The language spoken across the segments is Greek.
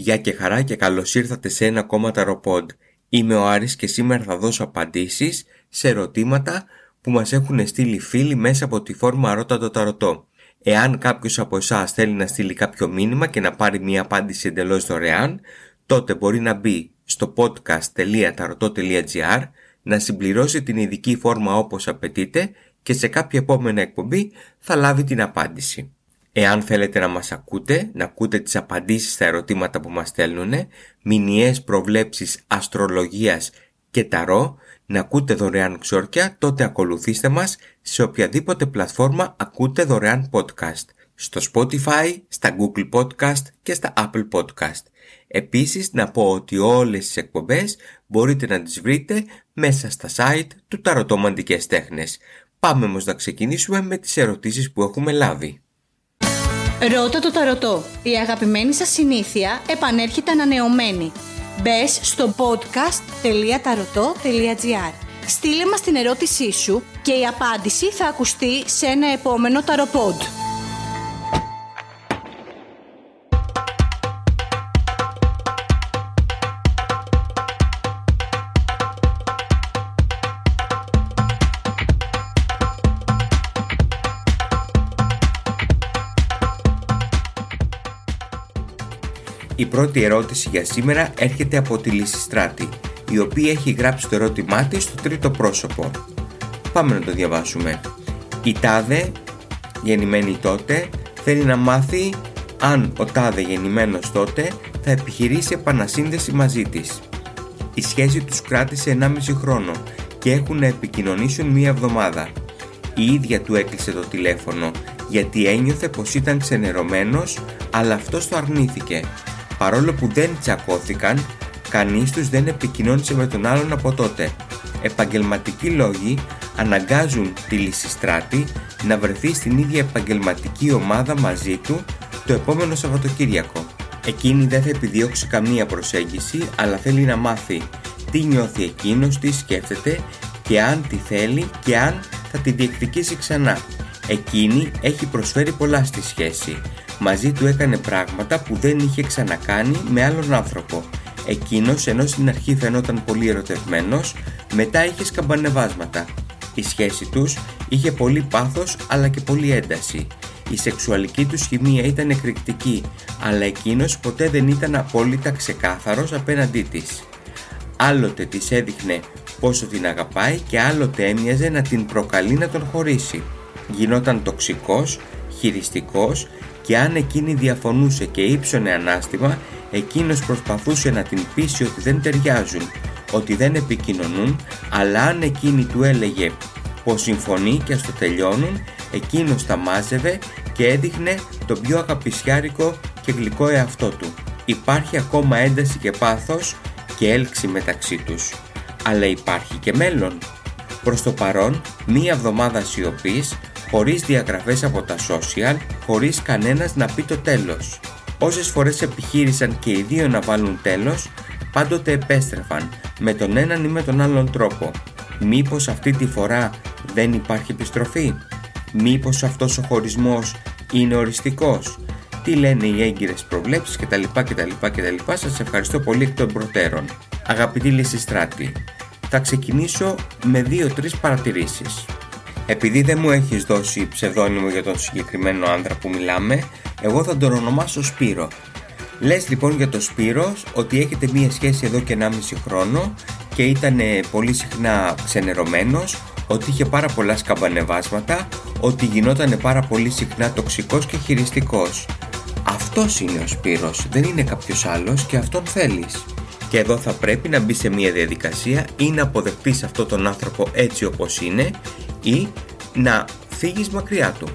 Γεια και χαρά και καλώς ήρθατε σε ένα ακόμα ταροπόντ. Είμαι ο Άρης και σήμερα θα δώσω απαντήσεις σε ερωτήματα που μας έχουν στείλει φίλοι μέσα από τη φόρμα Ρώτα το Ταρωτό. Εάν κάποιος από εσάς θέλει να στείλει κάποιο μήνυμα και να πάρει μια απάντηση εντελώς δωρεάν, τότε μπορεί να μπει στο podcast.tarotot.gr να συμπληρώσει την ειδική φόρμα όπως απαιτείται και σε κάποια επόμενη εκπομπή θα λάβει την απάντηση. Εάν θέλετε να μας ακούτε, να ακούτε τις απαντήσεις στα ερωτήματα που μας στέλνουν, μηνιαίες προβλέψεις αστρολογίας και ταρό, να ακούτε δωρεάν ξόρκια, τότε ακολουθήστε μας σε οποιαδήποτε πλατφόρμα ακούτε δωρεάν podcast. Στο Spotify, στα Google Podcast και στα Apple Podcast. Επίσης να πω ότι όλες τις εκπομπές μπορείτε να τις βρείτε μέσα στα site του Ταρωτομαντικές Τέχνες. Πάμε όμως να ξεκινήσουμε με τις ερωτήσεις που έχουμε λάβει. Ρώτα το ταρωτό. Η αγαπημένη σας συνήθεια επανέρχεται ανανεωμένη. Μπες στο podcast.tarotot.gr Στείλε μας την ερώτησή σου και η απάντηση θα ακουστεί σε ένα επόμενο ταροπόντ. Η πρώτη ερώτηση για σήμερα έρχεται από τη Λυσιστράτη, η οποία έχει γράψει το ερώτημά της στο τρίτο πρόσωπο. Πάμε να το διαβάσουμε. Η Τάδε, γεννημένη τότε, θέλει να μάθει αν ο Τάδε γεννημένος τότε θα επιχειρήσει επανασύνδεση μαζί της. Η σχέση τους κράτησε 1,5 χρόνο και έχουν να επικοινωνήσουν μία εβδομάδα. Η ίδια του έκλεισε το τηλέφωνο γιατί ένιωθε πως ήταν ξενερωμένος αλλά αυτός το αρνήθηκε Παρόλο που δεν τσακώθηκαν, κανείς τους δεν επικοινώνησε με τον άλλον από τότε. Επαγγελματικοί λόγοι αναγκάζουν τη Λυσιστράτη να βρεθεί στην ίδια επαγγελματική ομάδα μαζί του το επόμενο Σαββατοκύριακο. Εκείνη δεν θα επιδιώξει καμία προσέγγιση, αλλά θέλει να μάθει τι νιώθει εκείνος, τι σκέφτεται και αν τη θέλει και αν θα τη διεκδικήσει ξανά. Εκείνη έχει προσφέρει πολλά στη σχέση, Μαζί του έκανε πράγματα που δεν είχε ξανακάνει με άλλον άνθρωπο. Εκείνος ενώ στην αρχή φαινόταν πολύ ερωτευμένος, μετά είχε σκαμπανεβάσματα. Η σχέση τους είχε πολύ πάθος αλλά και πολύ ένταση. Η σεξουαλική τους χημεία ήταν εκρηκτική, αλλά εκείνος ποτέ δεν ήταν απόλυτα ξεκάθαρος απέναντί της. Άλλοτε της έδειχνε πόσο την αγαπάει και άλλοτε έμοιαζε να την προκαλεί να τον χωρίσει. Γινόταν τοξικός, χειριστικός και αν εκείνη διαφωνούσε και ύψωνε ανάστημα, εκείνος προσπαθούσε να την πείσει ότι δεν ταιριάζουν, ότι δεν επικοινωνούν, αλλά αν εκείνη του έλεγε πως συμφωνεί και ας το τελειώνουν, εκείνος τα μάζευε και έδειχνε το πιο αγαπησιάρικο και γλυκό εαυτό του. Υπάρχει ακόμα ένταση και πάθος και έλξη μεταξύ τους. Αλλά υπάρχει και μέλλον. Προς το παρόν, μία εβδομάδα σιωπής χωρίς διαγραφές από τα social, χωρίς κανένας να πει το τέλος. Όσες φορές επιχείρησαν και οι δύο να βάλουν τέλος, πάντοτε επέστρεφαν, με τον έναν ή με τον άλλον τρόπο. Μήπως αυτή τη φορά δεν υπάρχει επιστροφή; Μήπως αυτός ο χωρισμός είναι οριστικός; Τι λένε οι έγκυρες προβλέψεις κτλ. κτλ, κτλ. Σας ευχαριστώ πολύ εκ των προτέρων. Αγαπητή Λυσιστράτη, θα ξεκινήσω με δύο-τρεις παρατηρήσεις. Επειδή δεν μου έχεις δώσει ψευδόνυμο για τον συγκεκριμένο άντρα που μιλάμε, εγώ θα τον ονομάσω Σπύρο. Λες λοιπόν για τον Σπύρο ότι έχετε μία σχέση εδώ και 1,5 χρόνο και ήταν πολύ συχνά ξενερωμένος, ότι είχε πάρα πολλά σκαμπανεβάσματα, ότι γινόταν πάρα πολύ συχνά τοξικός και χειριστικός. Αυτός είναι ο Σπύρος, δεν είναι κάποιος άλλος και αυτόν θέλεις. Και εδώ θα πρέπει να μπει σε μια διαδικασία ή να αποδεχτείς αυτόν τον άνθρωπο έτσι όπως είναι ή να φύγεις μακριά του.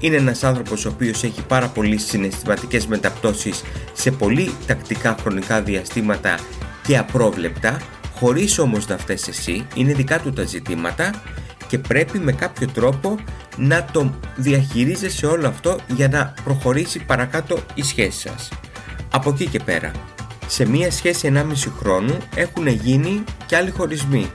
Είναι ένας άνθρωπος ο οποίος έχει πάρα πολύ συναισθηματικές μεταπτώσεις σε πολύ τακτικά χρονικά διαστήματα και απρόβλεπτα, χωρίς όμως να φταίς εσύ, είναι δικά του τα ζητήματα και πρέπει με κάποιο τρόπο να το διαχειρίζεσαι όλο αυτό για να προχωρήσει παρακάτω η σχέση σας. Από εκεί και πέρα, σε μία σχέση 1,5 χρόνου έχουν γίνει και άλλοι χωρισμοί.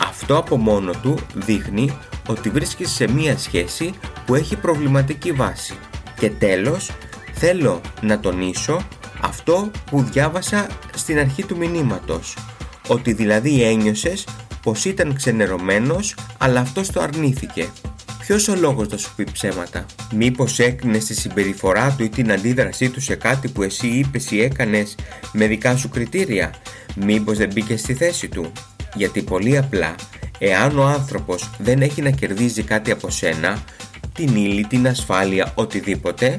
Αυτό από μόνο του δείχνει ότι βρίσκεσαι σε μία σχέση που έχει προβληματική βάση. Και τέλος, θέλω να τονίσω Αυτό που διάβασα στην αρχή του μηνύματος. Ότι δηλαδή ένιωσες πως ήταν ξενερωμένος αλλά αυτός το αρνήθηκε. Ποιος ο λόγος να σου πει ψέματα; Μήπως έκρινες τη συμπεριφορά του ή την αντίδρασή του σε κάτι που εσύ είπες ή έκανες με δικά σου κριτήρια; Μήπως δεν μπήκες στη θέση του; Γιατί πολύ απλά, εάν ο άνθρωπος δεν έχει να κερδίζει κάτι από σένα, την ύλη, την ασφάλεια, οτιδήποτε,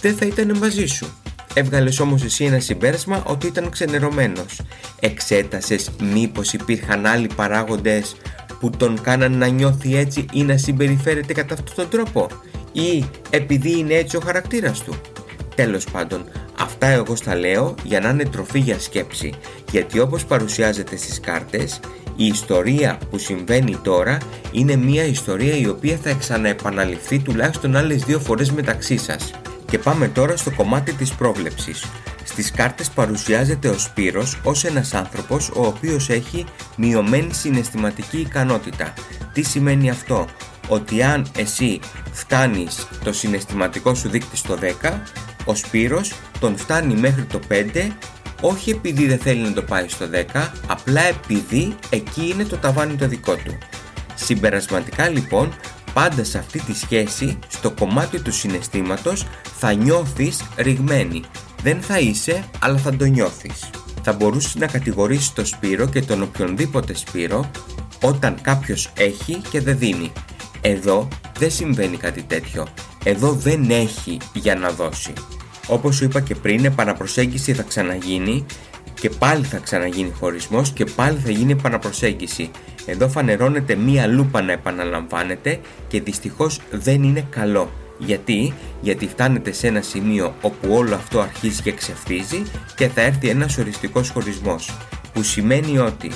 δεν θα ήταν μαζί σου. Έβγαλες όμως εσύ ένα συμπέρασμα ότι ήταν ξενερωμένος. Εξέτασες μήπως υπήρχαν άλλοι παράγοντες που τον κάναν να νιώθει έτσι ή να συμπεριφέρεται κατά αυτόν τον τρόπο ή επειδή είναι έτσι ο χαρακτήρας του. Τέλος πάντων, αυτά εγώ στα λέω για να είναι τροφή για σκέψη γιατί όπως παρουσιάζεται στις κάρτες η ιστορία που συμβαίνει τώρα είναι μια ιστορία η οποία θα ξαναεπαναληφθεί τουλάχιστον άλλες δύο φορές μεταξύ σας. Και πάμε τώρα στο κομμάτι της πρόβλεψης. Στις κάρτες παρουσιάζεται ο Σπύρος ως ένας άνθρωπος ο οποίος έχει μειωμένη συναισθηματική ικανότητα. Τι σημαίνει αυτό; Ότι αν εσύ φτάνεις το συναισθηματικό σου δείκτη στο 10, ο Σπύρος τον φτάνει μέχρι το 5 όχι επειδή δεν θέλει να το πάει στο 10, απλά επειδή εκεί είναι το ταβάνι το δικό του. Συμπερασματικά λοιπόν, πάντα σε αυτή τη σχέση, στο κομμάτι του συναισθήματος, θα νιώθεις ρηγμένη. Δεν θα είσαι, αλλά θα το νιώθεις. Θα μπορούσες να κατηγορήσεις το Σπύρο και τον οποιονδήποτε Σπύρο όταν κάποιος έχει και δεν δίνει. Εδώ δεν συμβαίνει κάτι τέτοιο. Εδώ δεν έχει για να δώσει. Όπως σου είπα και πριν, επαναπροσέγγιση θα ξαναγίνει και πάλι θα ξαναγίνει χωρισμός και πάλι θα γίνει επαναπροσέγγιση. Εδώ φανερώνεται μία λούπα να επαναλαμβάνεται και δυστυχώς δεν είναι καλό. Γιατί; Γιατί φτάνετε σε ένα σημείο όπου όλο αυτό αρχίζει και ξεφτίζει και θα έρθει ένας οριστικός χωρισμός. Που σημαίνει ότι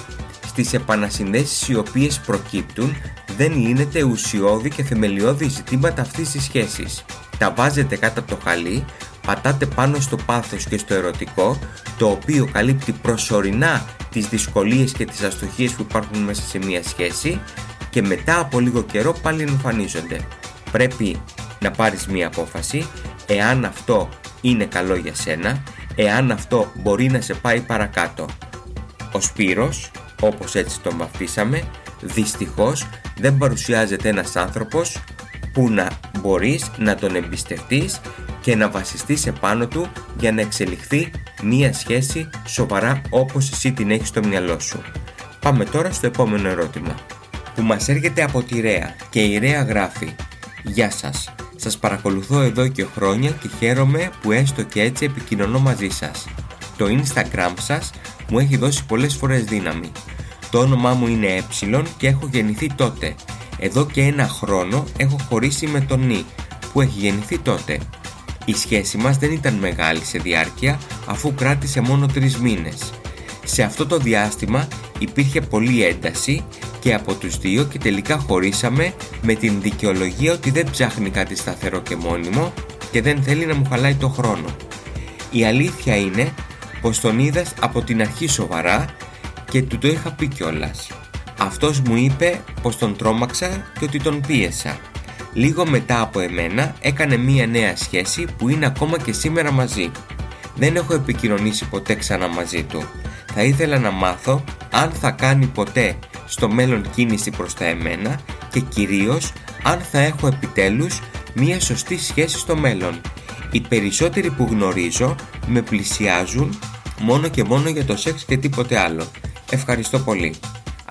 στις επανασυνδέσεις οι οποίες προκύπτουν δεν λύνεται ουσιώδη και θεμελιώδη ζητήματα αυτής της σχέσης. Τα βάζετε κάτω από το χαλί, πατάτε πάνω στο πάθος και στο ερωτικό, το οποίο καλύπτει προσωρινά τις δυσκολίες και τις αστοχίες που υπάρχουν μέσα σε μια σχέση και μετά από λίγο καιρό πάλι εμφανίζονται. Πρέπει να πάρεις μια απόφαση εάν αυτό είναι καλό για σένα, εάν αυτό μπορεί να σε πάει παρακάτω. Ο Σπύρος, όπως έτσι τον βαφτίσαμε, δυστυχώς δεν παρουσιάζεται ένας άνθρωπος που να μπορείς να τον εμπιστευτείς και να βασιστείς επάνω του για να εξελιχθεί μία σχέση σοβαρά όπως εσύ την έχεις στο μυαλό σου. Πάμε τώρα στο επόμενο ερώτημα που μας έρχεται από τη Ρέα και η Ρέα γράφει «Γεια σας, σας παρακολουθώ εδώ και χρόνια και χαίρομαι που έστω και έτσι επικοινωνώ μαζί σας. Το Instagram σας μου έχει δώσει πολλές φορές δύναμη. Το όνομά μου είναι Ε και έχω γεννηθεί τότε. Εδώ και ένα χρόνο έχω χωρίσει με τον Νι που έχει γεννηθεί τότε. Η σχέση μας δεν ήταν μεγάλη σε διάρκεια αφού κράτησε μόνο τρεις μήνες. Σε αυτό το διάστημα υπήρχε πολλή ένταση και από τους δύο και τελικά χωρίσαμε με την δικαιολογία ότι δεν ψάχνει κάτι σταθερό και μόνιμο και δεν θέλει να μου χαλάει το χρόνο. Η αλήθεια είναι πως τον είδα από την αρχή σοβαρά και του το είχα πει κιόλας. Αυτός μου είπε πως τον τρόμαξα και ότι τον πίεσα. Λίγο μετά από εμένα έκανε μία νέα σχέση που είναι ακόμα και σήμερα μαζί. Δεν έχω επικοινωνήσει ποτέ ξανά μαζί του. Θα ήθελα να μάθω αν θα κάνει ποτέ στο μέλλον κίνηση προς τα εμένα και κυρίως αν θα έχω επιτέλους μία σωστή σχέση στο μέλλον. Οι περισσότεροι που γνωρίζω με πλησιάζουν μόνο και μόνο για το σεξ και τίποτε άλλο. Ευχαριστώ πολύ.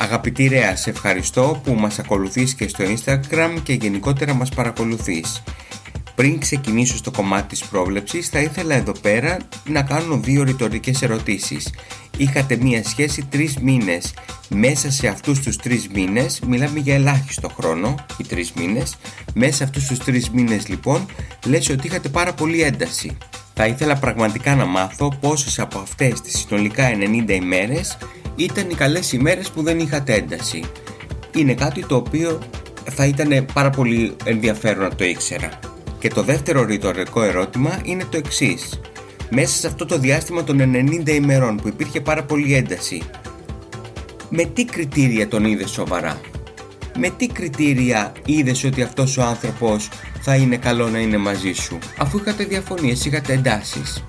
Αγαπητή Ρέα, σε ευχαριστώ που μας ακολουθείς και στο Instagram και γενικότερα μας παρακολουθείς. Πριν ξεκινήσω στο κομμάτι της πρόβλεψης, θα ήθελα εδώ πέρα να κάνω δύο ρητορικές ερωτήσεις. Είχατε μία σχέση τρεις μήνες. Μέσα σε αυτούς τους τρεις μήνες, μιλάμε για ελάχιστο χρόνο, οι τρεις μήνες, μέσα σε αυτούς τους τρεις μήνες λοιπόν, λες ότι είχατε πάρα πολύ ένταση. Θα ήθελα πραγματικά να μάθω πόσες από αυτές τις συνολικά 90 ημέρες ήταν οι καλές ημέρες που δεν είχατε ένταση. Είναι κάτι το οποίο θα ήταν πάρα πολύ ενδιαφέρον να το ήξερα. Και το δεύτερο ρητορικό ερώτημα είναι το εξής. Μέσα σε αυτό το διάστημα των 90 ημερών που υπήρχε πάρα πολύ ένταση, με τι κριτήρια τον είδε σοβαρά; Με τι κριτήρια είδες ότι αυτός ο άνθρωπος θα είναι καλό να είναι μαζί σου, αφού είχατε διαφωνίες, είχατε εντάσεις;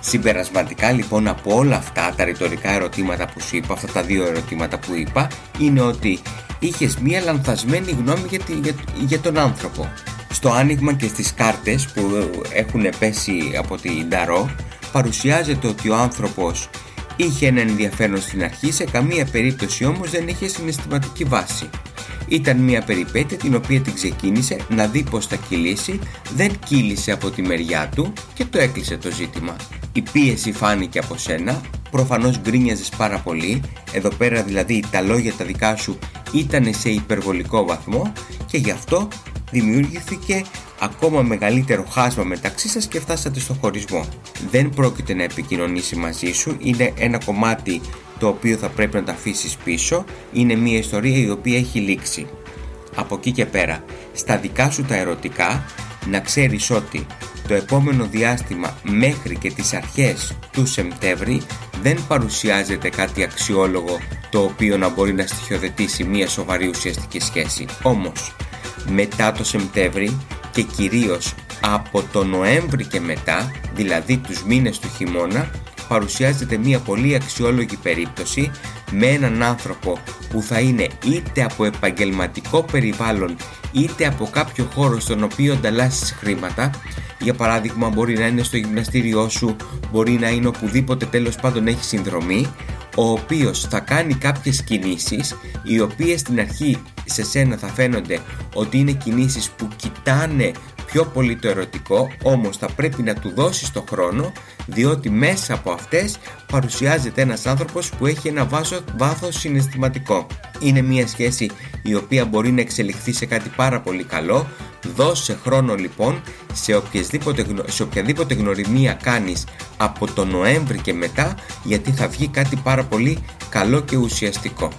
Συμπερασματικά λοιπόν από όλα αυτά τα ρητορικά ερωτήματα που σου είπα, αυτά τα δύο ερωτήματα που είπα, είναι ότι είχες μία λανθασμένη γνώμη για, για, για τον άνθρωπο. Στο άνοιγμα και στις κάρτες που έχουν πέσει από την Ταρό παρουσιάζεται ότι ο άνθρωπος είχε ένα ενδιαφέρον στην αρχή, σε καμία περίπτωση όμως δεν είχε συναισθηματική βάση. Ήταν μια περιπέτεια την οποία την ξεκίνησε να δει πως θα κυλήσει, δεν κύλησε από τη μεριά του και το έκλεισε το ζήτημα. Η πίεση φάνηκε από σένα, προφανώς γκρίνιαζες πάρα πολύ, εδώ πέρα δηλαδή τα λόγια τα δικά σου ήταν σε υπερβολικό βαθμό και γι' αυτό δημιουργήθηκε ακόμα μεγαλύτερο χάσμα μεταξύ σας και φτάσατε στο χωρισμό. Δεν πρόκειται να επικοινωνήσει μαζί σου, είναι ένα κομμάτι το οποίο θα πρέπει να τα αφήσεις πίσω, είναι μια ιστορία η οποία έχει λήξει. Από εκεί και πέρα, στα δικά σου τα ερωτικά, να ξέρεις ότι το επόμενο διάστημα μέχρι και τις αρχές του Σεπτέμβρη δεν παρουσιάζεται κάτι αξιόλογο το οποίο να μπορεί να στοιχειοδετήσει μια σοβαρή ουσιαστική σχέση. Όμως, μετά το Σεπτέμβρη και κυρίως από το Νοέμβρη και μετά, δηλαδή τους μήνες του χειμώνα, παρουσιάζεται μια πολύ αξιόλογη περίπτωση με έναν άνθρωπο που θα είναι είτε από επαγγελματικό περιβάλλον είτε από κάποιο χώρο στον οποίο ανταλλάσσεις χρήματα. Για παράδειγμα μπορεί να είναι στο γυμναστήριό σου, μπορεί να είναι οπουδήποτε τέλος πάντων έχεις συνδρομή ο οποίος θα κάνει κάποιες κινήσεις οι οποίες στην αρχή σε σένα θα φαίνονται ότι είναι κινήσεις που κοιτάνε πιο πολύ το ερωτικό όμως θα πρέπει να του δώσεις το χρόνο διότι μέσα από αυτές παρουσιάζεται ένας άνθρωπος που έχει ένα βάσο, βάθος συναισθηματικό. Είναι μια σχέση η οποία μπορεί να εξελιχθεί σε κάτι πάρα πολύ καλό Δώσε χρόνο λοιπόν σε, οποιαδήποτε, σε οποιαδήποτε γνωριμία κάνεις από το Νοέμβρη και μετά γιατί θα βγει κάτι πάρα πολύ καλό και ουσιαστικό.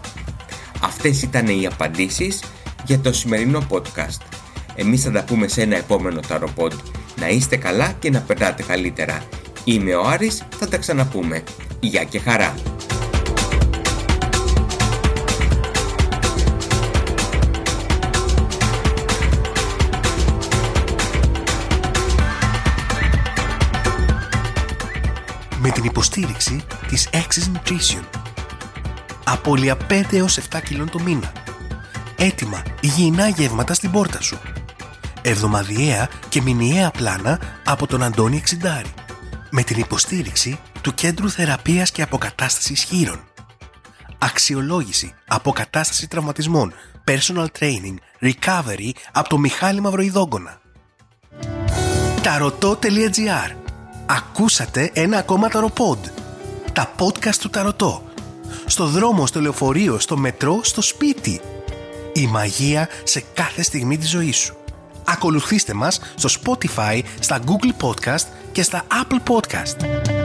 Αυτές ήταν οι απαντήσεις για το σημερινό podcast. Εμείς θα τα πούμε σε ένα επόμενο ταροπόντ. Να είστε καλά και να περνάτε καλύτερα. Είμαι ο Άρης, θα τα ξαναπούμε. Γεια και χαρά! με την υποστήριξη της Access Nutrition. Απόλυα 5 έως 7 κιλών το μήνα. Έτοιμα υγιεινά γεύματα στην πόρτα σου. Εβδομαδιαία και μηνιαία πλάνα από τον Αντώνη Εξιντάρη. Με την υποστήριξη του Κέντρου Θεραπείας και Αποκατάστασης Χείρων. Αξιολόγηση, αποκατάσταση τραυματισμών, personal training, recovery από το Μιχάλη Μαυροϊδόγκονα. Ταρωτό.gr Ακούσατε ένα ακόμα ταροπόντ. Τα podcast του Ταρωτό. Στο δρόμο, στο λεωφορείο, στο μετρό, στο σπίτι. Η μαγεία σε κάθε στιγμή της ζωής σου. Ακολουθήστε μας στο Spotify, στα Google Podcast και στα Apple Podcast.